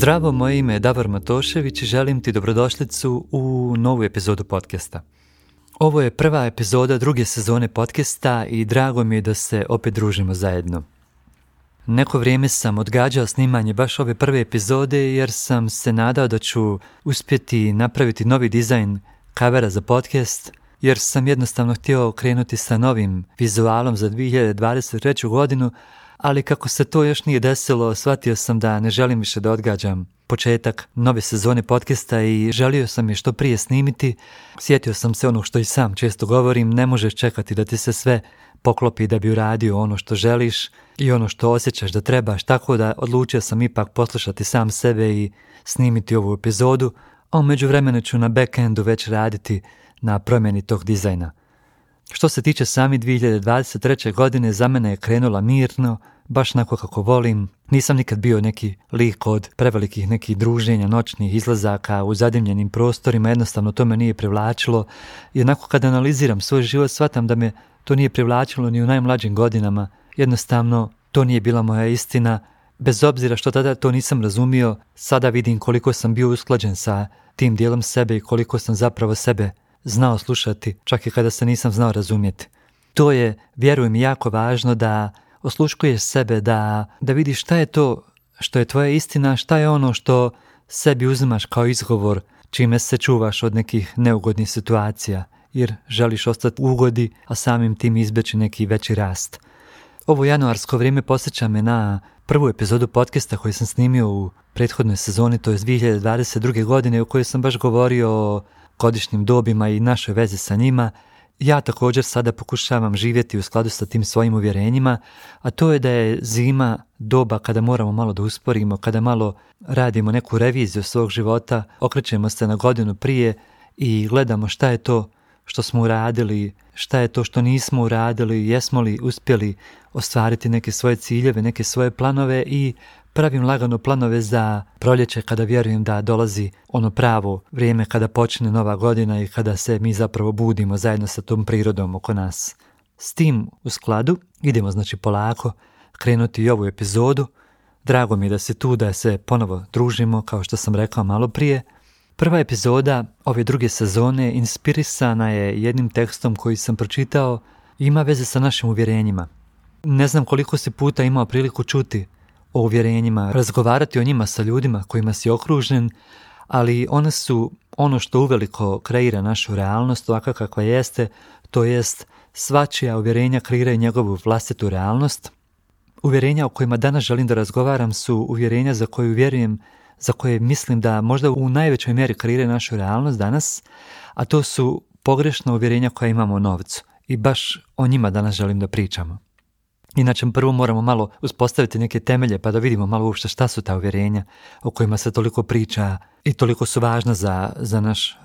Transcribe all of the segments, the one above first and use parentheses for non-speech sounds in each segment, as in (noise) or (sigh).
Zdravo, moje ime je Davor Matošević i želim ti dobrodošlicu u novu epizodu podcasta. Ovo je prva epizoda druge sezone podcasta i drago mi je da se opet družimo zajedno. Neko vrijeme sam odgađao snimanje baš ove prve epizode jer sam se nadao da ću uspjeti napraviti novi dizajn kavera za podcast jer sam jednostavno htio krenuti sa novim vizualom za 2023. godinu, ali kako se to još nije desilo, shvatio sam da ne želim više da odgađam početak nove sezone podcasta i želio sam je što prije snimiti. Sjetio sam se ono što i sam često govorim, ne možeš čekati da ti se sve poklopi da bi uradio ono što želiš i ono što osjećaš da trebaš, tako da odlučio sam ipak poslušati sam sebe i snimiti ovu epizodu, a u međuvremenu ću na backendu već raditi na promjeni tog dizajna. Što se tiče sami 2023. godine, za mene je krenula mirno, baš nako kako volim. Nisam nikad bio neki lik od prevelikih nekih druženja, noćnih izlazaka u zadimljenim prostorima, jednostavno to me nije privlačilo. I onako kad analiziram svoj život, shvatam da me to nije privlačilo ni u najmlađim godinama. Jednostavno, to nije bila moja istina. Bez obzira što tada to nisam razumio, sada vidim koliko sam bio usklađen sa tim dijelom sebe i koliko sam zapravo sebe znao slušati, čak i kada se nisam znao razumjeti. To je, vjerujem, jako važno da osluškuješ sebe, da, da vidiš šta je to što je tvoja istina, šta je ono što sebi uzimaš kao izgovor čime se čuvaš od nekih neugodnih situacija, jer želiš ostati ugodi, a samim tim izbeći neki veći rast. Ovo januarsko vrijeme posjeća me na prvu epizodu podcasta koju sam snimio u prethodnoj sezoni, to je 2022. godine, u kojoj sam baš govorio o godišnjim dobima i našoj vezi sa njima, ja također sada pokušavam živjeti u skladu sa tim svojim uvjerenjima, a to je da je zima doba kada moramo malo da usporimo, kada malo radimo neku reviziju svog života, okrećemo se na godinu prije i gledamo šta je to što smo uradili, šta je to što nismo uradili, jesmo li uspjeli ostvariti neke svoje ciljeve, neke svoje planove i pravim lagano planove za proljeće kada vjerujem da dolazi ono pravo vrijeme kada počne nova godina i kada se mi zapravo budimo zajedno sa tom prirodom oko nas. S tim u skladu idemo znači polako krenuti i ovu epizodu. Drago mi je da se tu, da se ponovo družimo, kao što sam rekao malo prije. Prva epizoda ove druge sezone inspirisana je jednim tekstom koji sam pročitao i ima veze sa našim uvjerenjima. Ne znam koliko si puta imao priliku čuti o uvjerenjima, razgovarati o njima sa ljudima kojima si okružen, ali one su ono što uveliko kreira našu realnost, ovakva kakva jeste, to jest svačija uvjerenja kreiraju njegovu vlastitu realnost. Uvjerenja o kojima danas želim da razgovaram su uvjerenja za koju vjerujem, za koje mislim da možda u najvećoj mjeri kreiraju našu realnost danas, a to su pogrešna uvjerenja koja imamo o novcu. I baš o njima danas želim da pričamo. Inače, prvo moramo malo uspostaviti neke temelje pa da vidimo malo uopšte šta su ta uvjerenja o kojima se toliko priča i toliko su važna za, za naš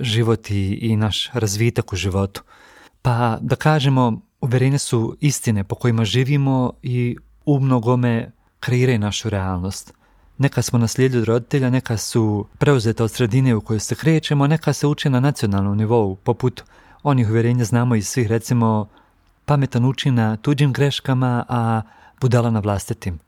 život i, i naš razvitak u životu. Pa da kažemo, uvjerenja su istine po kojima živimo i u mnogome kreiraju našu realnost. Neka smo naslijedili od roditelja, neka su preuzete od sredine u kojoj se krećemo, neka se uče na nacionalnom nivou, poput onih uvjerenja znamo iz svih, recimo, pametan uči na tuđim greškama, a budala na vlastitim.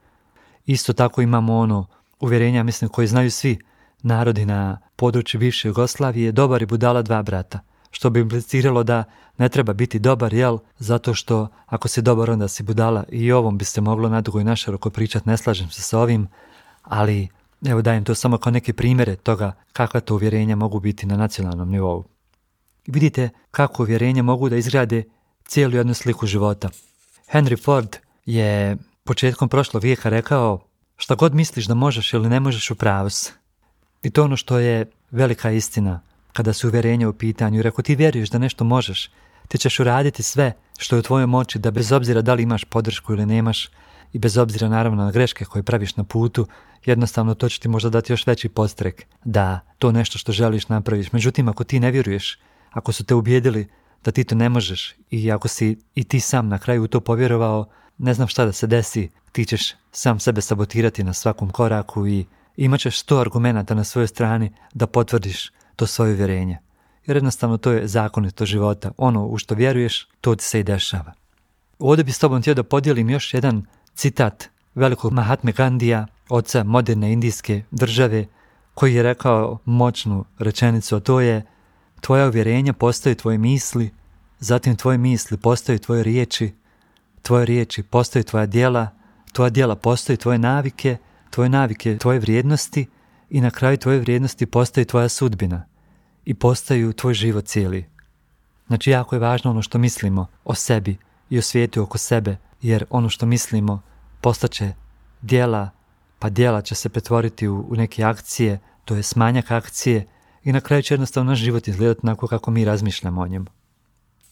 Isto tako imamo ono uvjerenja, mislim, koji znaju svi narodi na području bivše Jugoslavije, dobar i budala dva brata. Što bi impliciralo da ne treba biti dobar, jel? Zato što ako si dobar, onda si budala. I ovom bi se moglo nadugo i našaroko pričat, ne slažem se sa ovim, ali evo dajem to samo kao neke primjere toga kakva to uvjerenja mogu biti na nacionalnom nivou. Vidite kako uvjerenja mogu da izgrade cijelu jednu sliku života. Henry Ford je početkom prošlog vijeka rekao šta god misliš da možeš ili ne možeš u pravu I to ono što je velika istina kada su uvjerenja u pitanju. Jer ako ti vjeruješ da nešto možeš, ti ćeš uraditi sve što je u tvojoj moći da bez obzira da li imaš podršku ili nemaš i bez obzira naravno na greške koje praviš na putu, jednostavno to će ti možda dati još veći postrek da to nešto što želiš napraviš. Međutim, ako ti ne vjeruješ, ako su te ubijedili da ti to ne možeš i ako si i ti sam na kraju u to povjerovao, ne znam šta da se desi, ti ćeš sam sebe sabotirati na svakom koraku i imat ćeš sto argumenta na svojoj strani da potvrdiš to svoje vjerenje. Jer jednostavno to je zakonito života. Ono u što vjeruješ, to ti se i dešava. Ovdje bi s tobom htio da podijelim još jedan citat velikog Mahatme Gandija oca moderne indijske države, koji je rekao moćnu rečenicu, a to je tvoja uvjerenja postaju tvoje misli, zatim tvoje misli postaju tvoje riječi, tvoje riječi postaju tvoja djela, tvoja djela postaju tvoje navike, tvoje navike tvoje vrijednosti i na kraju tvoje vrijednosti postaju tvoja sudbina i postaju tvoj život cijeli. Znači jako je važno ono što mislimo o sebi i o svijetu oko sebe, jer ono što mislimo postaće dijela, pa dijela će se pretvoriti u, u neke akcije, to je smanjak akcije i na kraju će jednostavno naš život izgledati onako kako mi razmišljamo o njemu.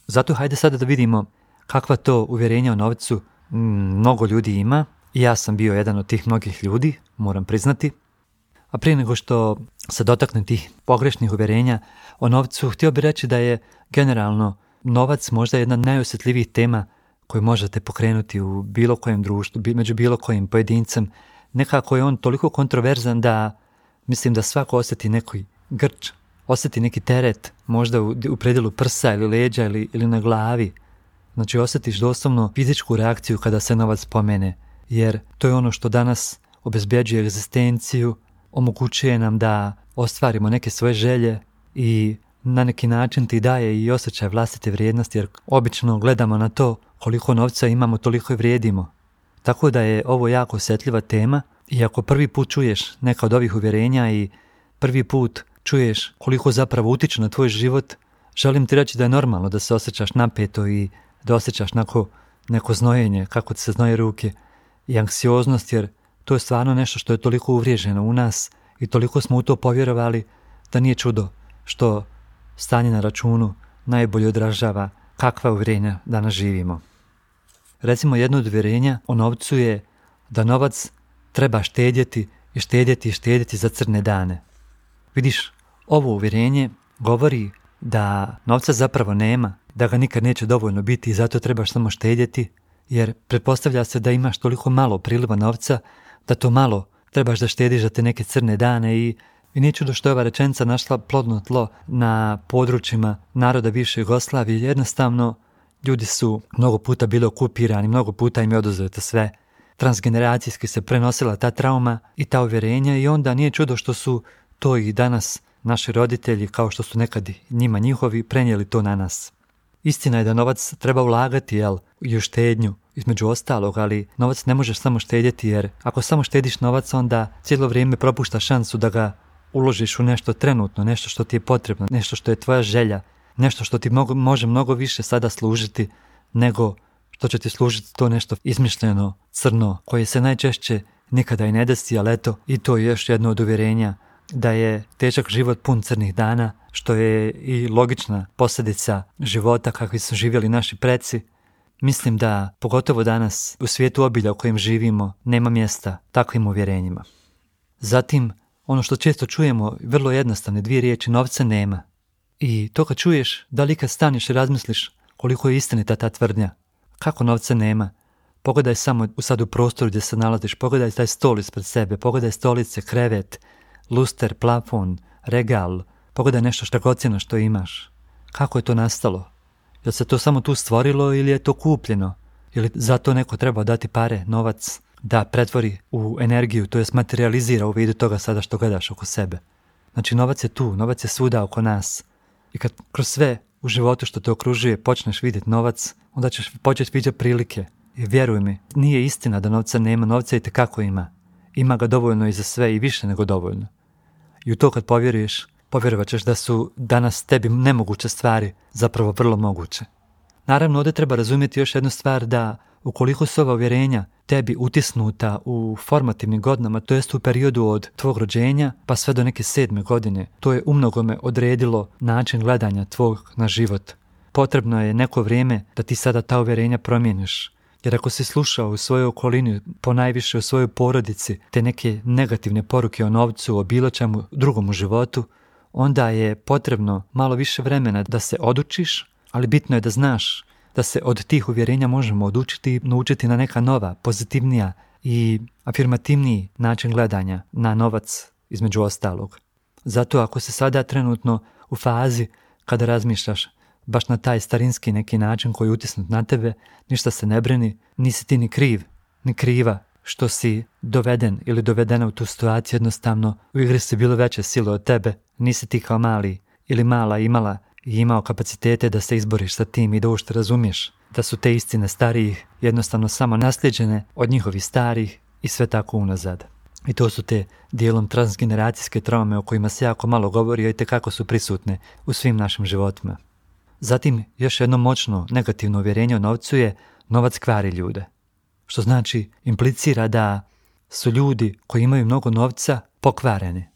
Zato hajde sada da vidimo kakva to uvjerenja o novcu mnogo ljudi ima i ja sam bio jedan od tih mnogih ljudi, moram priznati. A prije nego što se dotakne tih pogrešnih uvjerenja o novcu, htio bih reći da je generalno novac možda jedna od najosjetljivijih tema koju možete pokrenuti u bilo kojem društvu, među bilo kojim pojedincem. Nekako je on toliko kontroverzan da mislim da svako osjeti neki grč, osjeti neki teret, možda u, u predjelu prsa ili leđa ili, ili na glavi. Znači osjetiš doslovno fizičku reakciju kada se novac spomene, jer to je ono što danas obezbjeđuje egzistenciju, omogućuje nam da ostvarimo neke svoje želje i na neki način ti daje i osjećaj vlastite vrijednosti jer obično gledamo na to koliko novca imamo toliko i vrijedimo. Tako da je ovo jako osjetljiva tema i ako prvi put čuješ neka od ovih uvjerenja i prvi put čuješ koliko zapravo utiče na tvoj život, želim ti reći da je normalno da se osjećaš napeto i da osjećaš neko, neko znojenje, kako ti se znoje ruke i anksioznost jer to je stvarno nešto što je toliko uvriježeno u nas i toliko smo u to povjerovali da nije čudo što stanje na računu najbolje odražava kakva uvjerenja danas živimo. Recimo jedno od uvjerenja o novcu je da novac treba štedjeti i štedjeti i štedjeti za crne dane. Vidiš, ovo uvjerenje govori da novca zapravo nema, da ga nikad neće dovoljno biti i zato trebaš samo štedjeti, jer pretpostavlja se da imaš toliko malo priliva novca da to malo trebaš da štediš za te neke crne dane i, i nije čudo što je ova rečenica našla plodno tlo na područjima naroda bivše Jugoslavije. Jednostavno, ljudi su mnogo puta bili okupirani, mnogo puta im je oduzeto sve. Transgeneracijski se prenosila ta trauma i ta uvjerenja i onda nije čudo što su to i danas naši roditelji, kao što su nekad njima njihovi, prenijeli to na nas. Istina je da novac treba ulagati, jel, i u štednju, između ostalog, ali novac ne možeš samo štedjeti jer ako samo štediš novac onda cijelo vrijeme propušta šansu da ga uložiš u nešto trenutno, nešto što ti je potrebno, nešto što je tvoja želja, nešto što ti mogu, može mnogo više sada služiti nego što će ti služiti to nešto izmišljeno, crno, koje se najčešće nikada i ne desi, ali eto, i to je još jedno od uvjerenja da je težak život pun crnih dana, što je i logična posljedica života kakvi su živjeli naši preci, Mislim da, pogotovo danas, u svijetu obilja u kojem živimo, nema mjesta takvim uvjerenjima. Zatim, ono što često čujemo, vrlo jednostavne dvije riječi, novca nema. I to kad čuješ, da li kad staneš i razmisliš koliko je istinita ta tvrdnja, kako novca nema, pogledaj samo sad u prostoru gdje se nalaziš, pogledaj taj stol ispred sebe, pogledaj stolice, krevet, luster, plafon, regal, pogledaj nešto što što imaš. Kako je to nastalo? Jel se to samo tu stvorilo ili je to kupljeno? Ili za to neko treba dati pare, novac, da pretvori u energiju, to jest materializira u vidu toga sada što gledaš oko sebe. Znači novac je tu, novac je svuda oko nas. I kad kroz sve u životu što te okružuje počneš vidjeti novac, onda ćeš početi vidjeti prilike. I vjeruj mi, nije istina da novca nema, novca i kako ima. Ima ga dovoljno i za sve i više nego dovoljno. I u to kad povjeruješ, povjerovat ćeš da su danas tebi nemoguće stvari zapravo vrlo moguće. Naravno, ovdje treba razumjeti još jednu stvar da ukoliko su ova uvjerenja tebi utisnuta u formativnim godinama, to jest u periodu od tvog rođenja pa sve do neke sedme godine, to je umnogome odredilo način gledanja tvog na život. Potrebno je neko vrijeme da ti sada ta uvjerenja promijeniš. Jer ako si slušao u svojoj okolini, ponajviše u svojoj porodici, te neke negativne poruke o novcu, o bilo čemu drugom u životu, onda je potrebno malo više vremena da se odučiš, ali bitno je da znaš da se od tih uvjerenja možemo odučiti i naučiti na neka nova, pozitivnija i afirmativniji način gledanja na novac između ostalog. Zato ako se sada trenutno u fazi kada razmišljaš baš na taj starinski neki način koji je utisnut na tebe, ništa se ne brini, nisi ti ni kriv, ni kriva što si doveden ili dovedena u tu situaciju, jednostavno u igri su bile veće sile od tebe, nisi ti kao mali ili mala imala i imao kapacitete da se izboriš sa tim i da ušte razumiješ da su te istine starijih jednostavno samo nasljeđene od njihovih starih i sve tako unazad. I to su te dijelom transgeneracijske traume o kojima se jako malo govori, a i kako su prisutne u svim našim životima. Zatim, još jedno moćno negativno uvjerenje o novcu je novac kvari ljude. Što znači, implicira da su ljudi koji imaju mnogo novca pokvareni.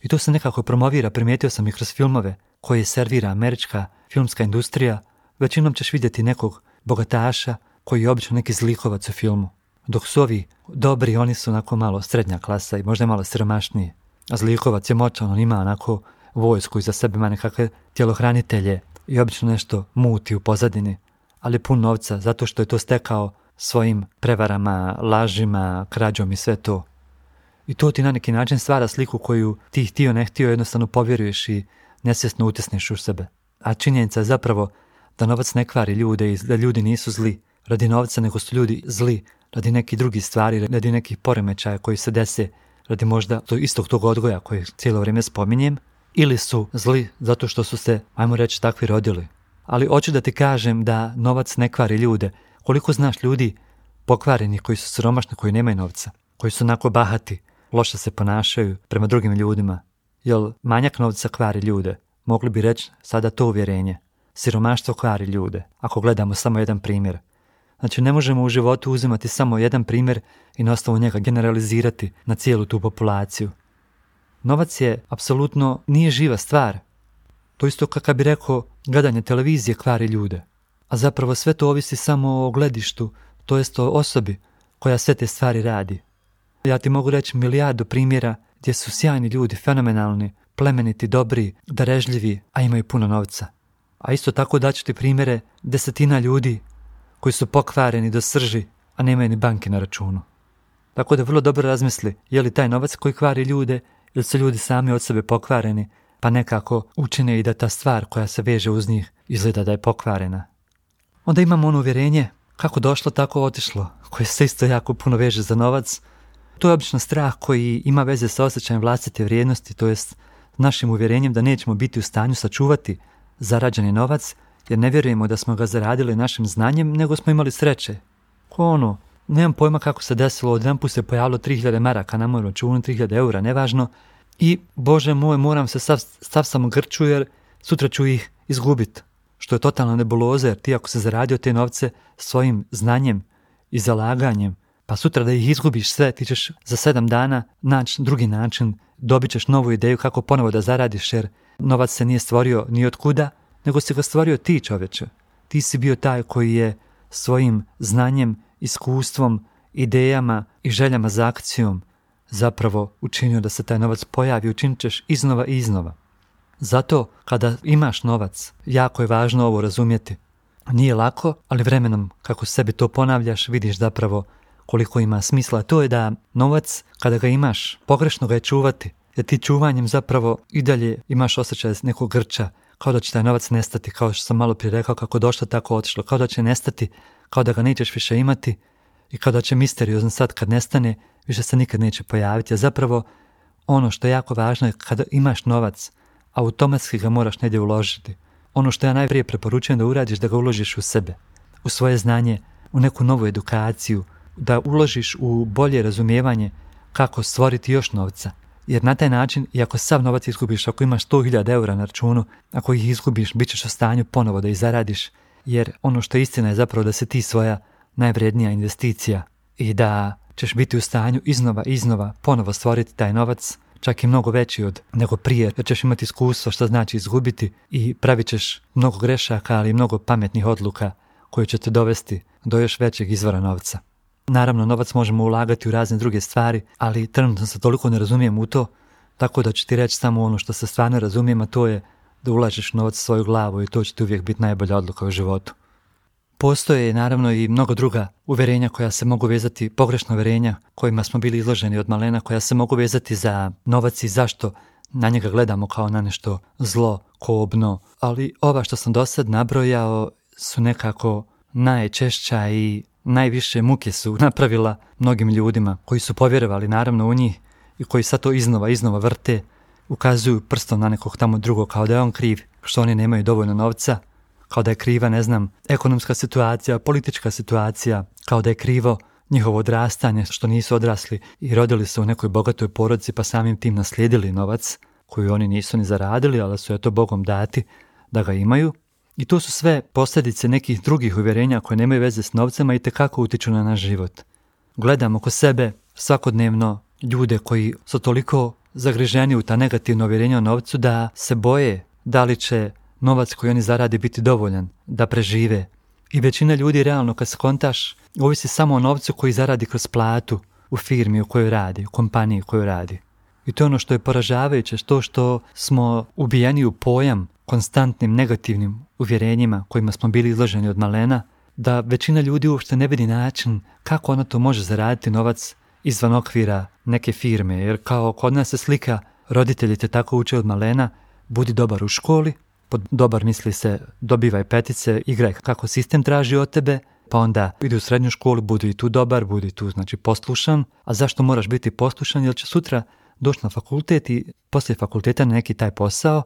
I to se nekako promovira, primijetio sam i kroz filmove koje servira američka filmska industrija. Većinom ćeš vidjeti nekog bogataša koji je obično neki zlikovac u filmu. Dok su ovi dobri, oni su onako malo srednja klasa i možda malo siromašniji. A zlikovac je moćan, on ima onako vojsku iza sebe, ima nekakve tjelohranitelje i obično nešto muti u pozadini, ali pun novca zato što je to stekao svojim prevarama, lažima, krađom i sve to. I to ti na neki način stvara sliku koju ti htio ne htio jednostavno povjeruješ i nesvjesno utesniš u sebe. A činjenica je zapravo da novac ne kvari ljude i da ljudi nisu zli radi novca, nego su ljudi zli radi nekih drugih stvari, radi nekih poremećaja koji se dese, radi možda to istog tog odgoja koji cijelo vrijeme spominjem, ili su zli zato što su se, ajmo reći, takvi rodili. Ali hoću da ti kažem da novac ne kvari ljude. Koliko znaš ljudi pokvarenih koji su siromašni, koji nemaju novca, koji su onako bahati, loše se ponašaju prema drugim ljudima. Jel manjak novca kvari ljude? Mogli bi reći sada to uvjerenje. Siromaštvo kvari ljude, ako gledamo samo jedan primjer. Znači ne možemo u životu uzimati samo jedan primjer i na osnovu njega generalizirati na cijelu tu populaciju. Novac je apsolutno nije živa stvar. To isto kako bi rekao gledanje televizije kvari ljude. A zapravo sve to ovisi samo o gledištu, to jest o osobi koja sve te stvari radi. Ja ti mogu reći milijardu primjera gdje su sjajni ljudi, fenomenalni, plemeniti, dobri, darežljivi, a imaju puno novca. A isto tako daću ti primjere desetina ljudi koji su pokvareni do srži, a nemaju ni banke na računu. Tako da vrlo dobro razmisli je li taj novac koji kvari ljude ili su ljudi sami od sebe pokvareni, pa nekako učine i da ta stvar koja se veže uz njih izgleda da je pokvarena. Onda imamo ono uvjerenje kako došlo tako otišlo, koje se isto jako puno veže za novac. To je obično strah koji ima veze sa osjećajem vlastite vrijednosti, to jest našim uvjerenjem da nećemo biti u stanju sačuvati zarađeni novac jer ne vjerujemo da smo ga zaradili našim znanjem, nego smo imali sreće. Ko ono, nemam pojma kako se desilo, jedan put se pojavilo 3000 maraka na moj računu, 3000 eura, nevažno, i Bože moj, moram se sav, sav sam grču jer sutra ću ih izgubiti. Što je totalna nebuloza jer ti ako se zaradio te novce svojim znanjem i zalaganjem, pa sutra da ih izgubiš sve, ti ćeš za sedam dana naći drugi način, dobit ćeš novu ideju kako ponovo da zaradiš jer novac se nije stvorio ni od kuda, nego si ga stvorio ti čovječe. Ti si bio taj koji je svojim znanjem, iskustvom, idejama i željama za akcijom zapravo učinio da se taj novac pojavi, učinit ćeš iznova i iznova. Zato kada imaš novac, jako je važno ovo razumjeti. Nije lako, ali vremenom kako sebi to ponavljaš, vidiš zapravo koliko ima smisla. To je da novac, kada ga imaš, pogrešno ga je čuvati. Jer ti čuvanjem zapravo i dalje imaš osjećaj nekog grča, kao da će taj novac nestati, kao što sam malo prije rekao, kako došlo tako otišlo, kao da će nestati, kao da ga nećeš više imati i kao da će misteriozno sad kad nestane, više se nikad neće pojaviti. A zapravo ono što je jako važno je kada imaš novac, automatski ga moraš negdje uložiti. Ono što ja najprije preporučujem da uradiš da ga uložiš u sebe, u svoje znanje, u neku novu edukaciju, da uložiš u bolje razumijevanje kako stvoriti još novca, jer na taj način, i ako sav novac izgubiš, ako imaš 100.000 eura na računu, ako ih izgubiš, bit ćeš u stanju ponovo da ih zaradiš, jer ono što je istina je zapravo da se ti svoja najvrednija investicija i da ćeš biti u stanju iznova, iznova ponovo stvoriti taj novac, čak i mnogo veći od nego prije, jer ćeš imati iskustvo što znači izgubiti i pravit ćeš mnogo grešaka, ali i mnogo pametnih odluka koje će te dovesti do još većeg izvora novca. Naravno, novac možemo ulagati u razne druge stvari, ali trenutno se toliko ne razumijem u to, tako da ću ti reći samo ono što se stvarno razumijem, a to je da ulažeš novac u svoju glavu i to će ti uvijek biti najbolja odluka u životu. Postoje naravno i mnogo druga uverenja koja se mogu vezati, pogrešna uverenja kojima smo bili izloženi od malena, koja se mogu vezati za novac i zašto na njega gledamo kao na nešto zlo, kobno, ali ova što sam do sad nabrojao su nekako najčešća i najviše muke su (laughs) napravila mnogim ljudima koji su povjerovali naravno u njih i koji sad to iznova, iznova vrte, ukazuju prstom na nekog tamo drugog kao da je on kriv, što oni nemaju dovoljno novca, kao da je kriva, ne znam, ekonomska situacija, politička situacija, kao da je krivo njihovo odrastanje, što nisu odrasli i rodili se u nekoj bogatoj porodci pa samim tim naslijedili novac koji oni nisu ni zaradili, ali su eto Bogom dati da ga imaju. I to su sve posljedice nekih drugih uvjerenja koje nemaju veze s novcema i tekako utiču na naš život. Gledamo oko sebe svakodnevno ljude koji su toliko zagriženi u ta negativna uvjerenja o novcu da se boje da li će novac koji oni zaradi biti dovoljan da prežive. I većina ljudi realno kad skontaš ovisi samo o novcu koji zaradi kroz platu u firmi u kojoj radi, u kompaniji u kojoj radi. I to je ono što je poražavajuće, to što smo ubijeni u pojam konstantnim negativnim uvjerenjima kojima smo bili izloženi od malena, da većina ljudi uopšte ne vidi način kako ona to može zaraditi novac izvan okvira neke firme, jer kao kod nas se slika, roditelji te tako uče od malena, budi dobar u školi, pod dobar misli se dobivaj petice, igraj kako sistem traži od tebe, pa onda idi u srednju školu, budi i tu dobar, budi tu znači poslušan, a zašto moraš biti poslušan, jer će sutra doći na fakultet i poslije fakulteta neki taj posao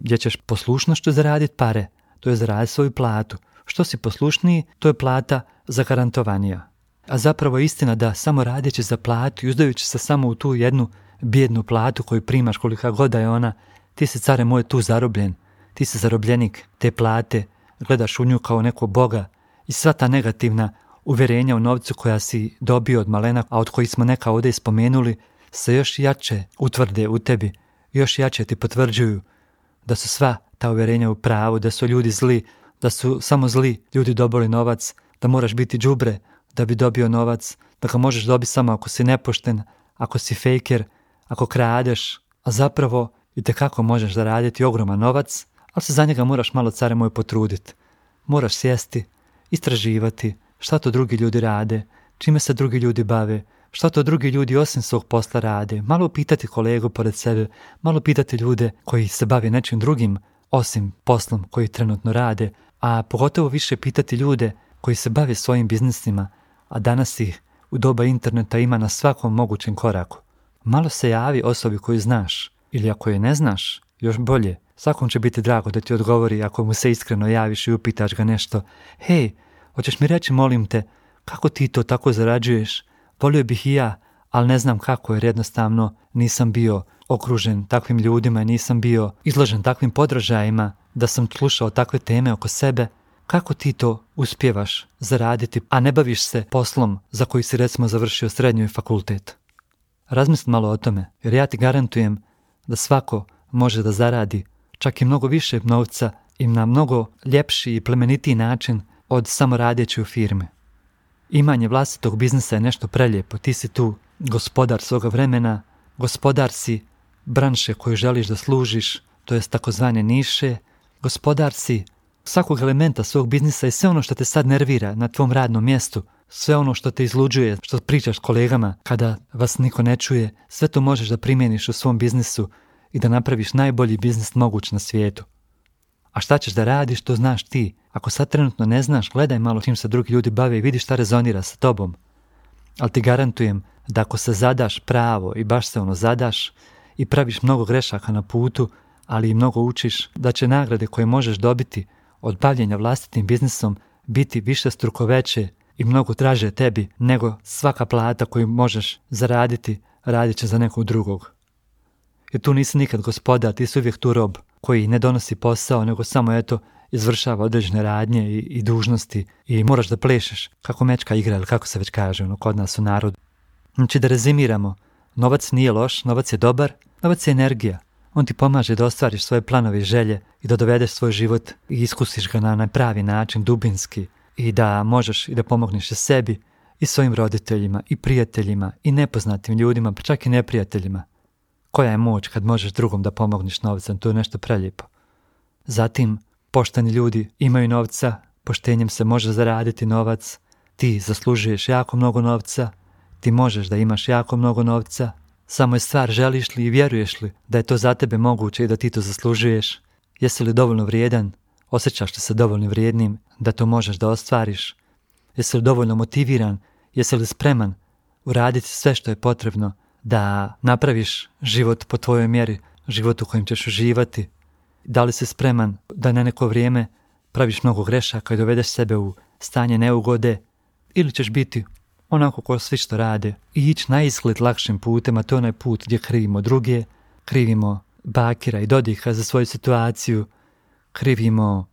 gdje ćeš poslušnošću zaraditi pare, to je zaraditi svoju platu. Što si poslušniji, to je plata zagarantovanija. A zapravo je istina da samo radeći za platu i uzdajući se samo u tu jednu bijednu platu koju primaš kolika god je ona, ti si care moj tu zarobljen, ti si zarobljenik te plate, gledaš u nju kao neko boga i sva ta negativna uvjerenja u novcu koja si dobio od malena, a od kojih smo neka ovdje spomenuli, se još jače utvrde u tebi, još jače ti potvrđuju da su sva ta uvjerenja u pravu, da su ljudi zli, da su samo zli ljudi dobili novac, da moraš biti đubre da bi dobio novac, da ga možeš dobiti samo ako si nepošten, ako si fejker, ako kradeš, a zapravo i kako možeš zaraditi ogroman novac, ali se za njega moraš malo care moj potruditi. Moraš sjesti, istraživati šta to drugi ljudi rade, čime se drugi ljudi bave, šta to drugi ljudi osim svog posla rade, malo pitati kolegu pored sebe, malo pitati ljude koji se bave nečim drugim osim poslom koji trenutno rade, a pogotovo više pitati ljude koji se bave svojim biznisima, a danas ih u doba interneta ima na svakom mogućem koraku. Malo se javi osobi koju znaš, ili ako je ne znaš, još bolje, svakom će biti drago da ti odgovori ako mu se iskreno javiš i upitaš ga nešto. Hej, hoćeš mi reći, molim te, kako ti to tako zarađuješ? Volio bih i ja, ali ne znam kako jer jednostavno nisam bio okružen takvim ljudima, nisam bio izložen takvim podražajima da sam slušao takve teme oko sebe. Kako ti to uspjevaš zaraditi, a ne baviš se poslom za koji si recimo završio srednju i fakultet? Razmisli malo o tome, jer ja ti garantujem da svako može da zaradi čak i mnogo više novca i na mnogo ljepši i plemenitiji način od samo radeći u firme. Imanje vlastitog biznisa je nešto preljepo. Ti si tu gospodar svoga vremena, gospodar si branše koju želiš da služiš, to jest takozvane niše, gospodar si svakog elementa svog biznisa i sve ono što te sad nervira na tvom radnom mjestu, sve ono što te izluđuje, što pričaš kolegama kada vas niko ne čuje, sve to možeš da primjeniš u svom biznisu i da napraviš najbolji biznis moguć na svijetu. A šta ćeš da radiš, to znaš ti. Ako sad trenutno ne znaš, gledaj malo čim se drugi ljudi bave i vidi šta rezonira sa tobom. Ali ti garantujem da ako se zadaš pravo i baš se ono zadaš i praviš mnogo grešaka na putu, ali i mnogo učiš, da će nagrade koje možeš dobiti od bavljenja vlastitim biznisom biti više struko veće i mnogo traže tebi nego svaka plata koju možeš zaraditi radit će za nekog drugog. Jer tu nisi nikad gospoda, ti si uvijek tu rob koji ne donosi posao, nego samo eto izvršava određene radnje i, i dužnosti i moraš da plešeš kako mečka igra ili kako se već kaže ono, kod nas u narodu. Znači da rezimiramo, novac nije loš, novac je dobar, novac je energija. On ti pomaže da ostvariš svoje planove i želje i da dovedeš svoj život i iskusiš ga na pravi način, dubinski i da možeš i da pomogneš i sebi i svojim roditeljima i prijateljima i nepoznatim ljudima, pa čak i neprijateljima. Koja je moć kad možeš drugom da pomogneš novcem, to je nešto preljepo. Zatim, pošteni ljudi imaju novca, poštenjem se može zaraditi novac, ti zaslužuješ jako mnogo novca, ti možeš da imaš jako mnogo novca, samo je stvar želiš li i vjeruješ li da je to za tebe moguće i da ti to zaslužuješ, jesi li dovoljno vrijedan, osjećaš li se dovoljno vrijednim da to možeš da ostvariš, Jesi li dovoljno motiviran? Jesi li spreman uraditi sve što je potrebno da napraviš život po tvojoj mjeri, život u kojem ćeš uživati? Da li si spreman da na neko vrijeme praviš mnogo grešaka i dovedeš sebe u stanje neugode ili ćeš biti onako ko svi što rade i ići na izgled lakšim putem, a to je onaj put gdje krivimo druge, krivimo Bakira i Dodiha za svoju situaciju, krivimo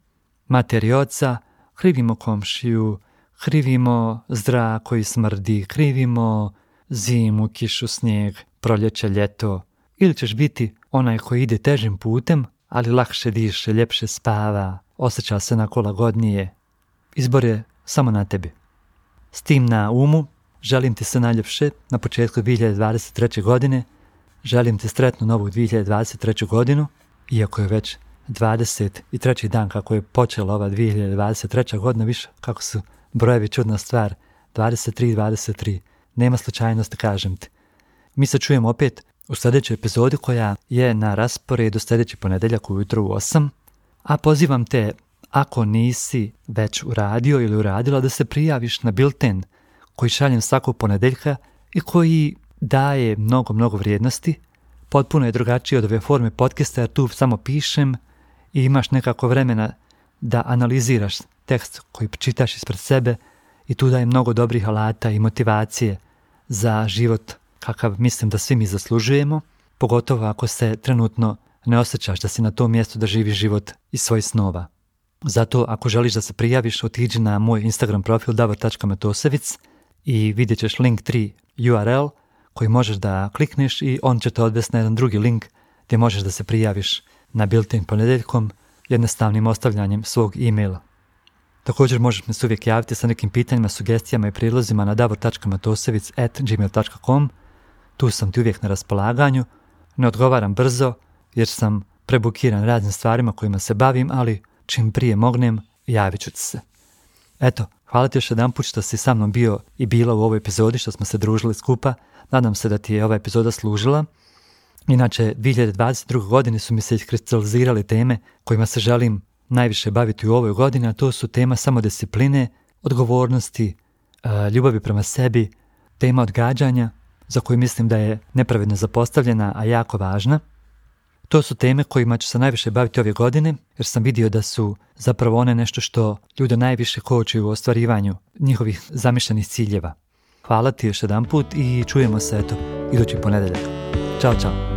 materi oca, krivimo komšiju, krivimo zrak koji smrdi, krivimo zimu, kišu, snijeg, proljeće, ljeto. Ili ćeš biti onaj koji ide težim putem, ali lakše diše, ljepše spava, osjeća se na lagodnije. Izbor je samo na tebi. S tim na umu, želim ti se najljepše na početku 2023. godine, želim ti sretnu novu 2023. godinu, iako je već 23. dan kako je počela ova 2023. godina, više kako su brojevi čudna stvar, 23, 23, nema slučajnosti, kažem ti. Mi se čujemo opet u sljedećoj epizodi koja je na rasporedu sljedeći ponedjeljak ujutro u 8, a pozivam te ako nisi već uradio ili uradila da se prijaviš na bilten koji šaljem svakog ponedeljka i koji daje mnogo, mnogo vrijednosti. Potpuno je drugačiji od ove forme podcasta jer tu samo pišem i imaš nekako vremena da analiziraš tekst koji čitaš ispred sebe i tu daje mnogo dobrih alata i motivacije za život kakav mislim da svi mi zaslužujemo, pogotovo ako se trenutno ne osjećaš da si na tom mjestu da živiš život iz svojih snova. Zato ako želiš da se prijaviš, otiđi na moj Instagram profil davor.matosevic i vidjet ćeš link 3 URL koji možeš da klikneš i on će te odvesti na jedan drugi link gdje možeš da se prijaviš na built-in ponedjeljkom jednostavnim ostavljanjem svog e-maila. Također možeš mi se uvijek javiti sa nekim pitanjima, sugestijama i prilozima na davor.matosevic.gmail.com Tu sam ti uvijek na raspolaganju. Ne odgovaram brzo jer sam prebukiran raznim stvarima kojima se bavim, ali čim prije mognem, javit ću se. Eto, hvala ti još jedan put što si sa mnom bio i bila u ovoj epizodi, što smo se družili skupa. Nadam se da ti je ova epizoda služila. Inače, 2022. godine su mi se iskristalizirale teme kojima se želim najviše baviti u ovoj godini, a to su tema samodiscipline, odgovornosti, ljubavi prema sebi, tema odgađanja, za koju mislim da je nepravedno zapostavljena, a jako važna. To su teme kojima ću se najviše baviti ove godine, jer sam vidio da su zapravo one nešto što ljude najviše kočuju u ostvarivanju njihovih zamišljenih ciljeva. Hvala ti još jedan put i čujemo se eto idući ponedeljak. Ćao, čao.